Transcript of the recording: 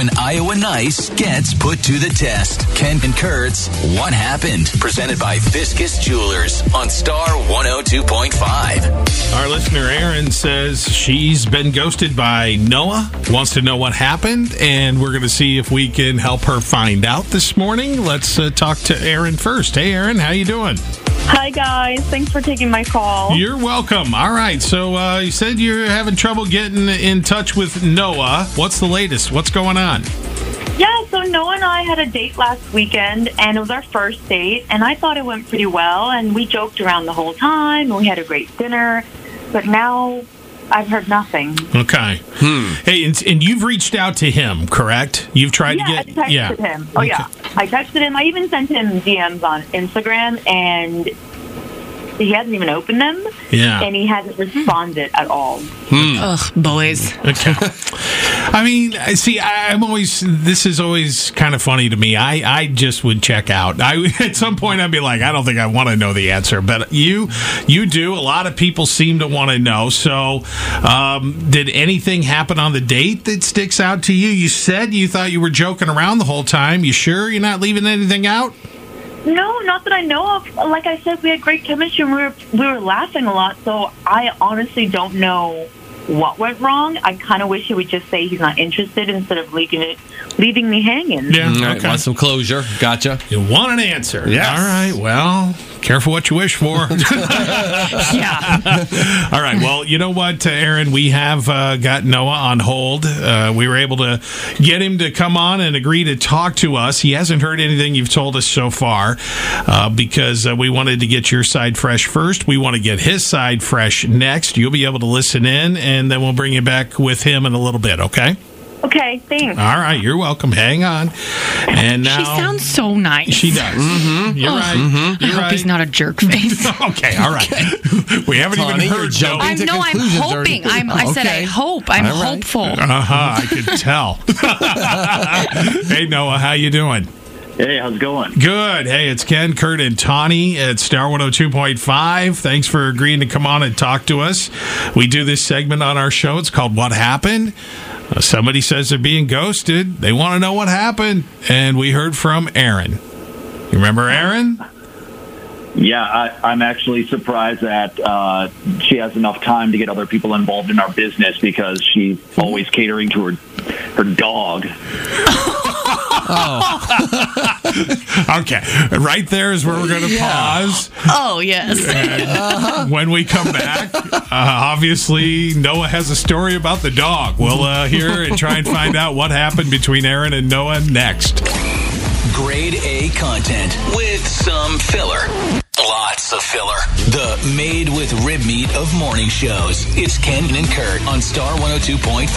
when Iowa Nice gets put to the test. Ken and Kurt's, What Happened? Presented by Fiscus Jewelers on Star 102.5. Our listener Aaron says she's been ghosted by Noah, wants to know what happened, and we're going to see if we can help her find out this morning. Let's uh, talk to Aaron first. Hey, Aaron, how you doing? Hi guys, thanks for taking my call. You're welcome. All right, so uh, you said you're having trouble getting in touch with Noah. What's the latest? What's going on? Yeah, so Noah and I had a date last weekend, and it was our first date, and I thought it went pretty well, and we joked around the whole time, and we had a great dinner, but now I've heard nothing. Okay. Hmm. Hey, and, and you've reached out to him, correct? You've tried yeah, to I get. texted him. Oh yeah, I texted him. I even sent him DMs on Instagram, and he hasn't even opened them, Yeah. and he hasn't responded at all. Ugh, boys. Okay. I mean, I see, I, I'm always. This is always kind of funny to me. I, I just would check out. I at some point I'd be like, I don't think I want to know the answer, but you, you do. A lot of people seem to want to know. So, um, did anything happen on the date that sticks out to you? You said you thought you were joking around the whole time. You sure you're not leaving anything out? No, not that I know of. Like I said, we had great chemistry. and We were we were laughing a lot. So I honestly don't know what went wrong. I kind of wish he would just say he's not interested instead of leaving it, leaving me hanging. Yeah. Mm, all right, want some closure? Gotcha. You want an answer? Yeah. All right. Well, careful what you wish for. Yeah. All right. Well, you know what, uh, Aaron? We have uh, got Noah on hold. Uh, we were able to get him to come on and agree to talk to us. He hasn't heard anything you've told us so far uh, because uh, we wanted to get your side fresh first. We want to get his side fresh next. You'll be able to listen in, and then we'll bring you back with him in a little bit, okay? Okay, thanks. All right. You're welcome. Hang on. And now. She sounds so nice. She does. You're right. I You're hope right. he's not a jerk face. Okay, all right. we haven't Tawny, even heard Joe. I to know. I'm hoping. I'm, I said I hope. I'm All right. hopeful. Uh huh. I could tell. hey Noah, how you doing? Hey, how's it going? Good. Hey, it's Ken, Kurt, and Tawny at Star 102.5. Thanks for agreeing to come on and talk to us. We do this segment on our show. It's called What Happened. Uh, somebody says they're being ghosted. They want to know what happened. And we heard from Aaron. You remember Aaron? Yeah, I, I'm actually surprised that uh, she has enough time to get other people involved in our business because she's always catering to her her dog. Okay. Right there is where we're going to pause. Oh yes. when we come back, uh, obviously Noah has a story about the dog. We'll uh, hear and try and find out what happened between Aaron and Noah next. Grade A content with some filler. Lots of filler. The made with rib meat of morning shows. It's Ken and Kurt on Star 102.5.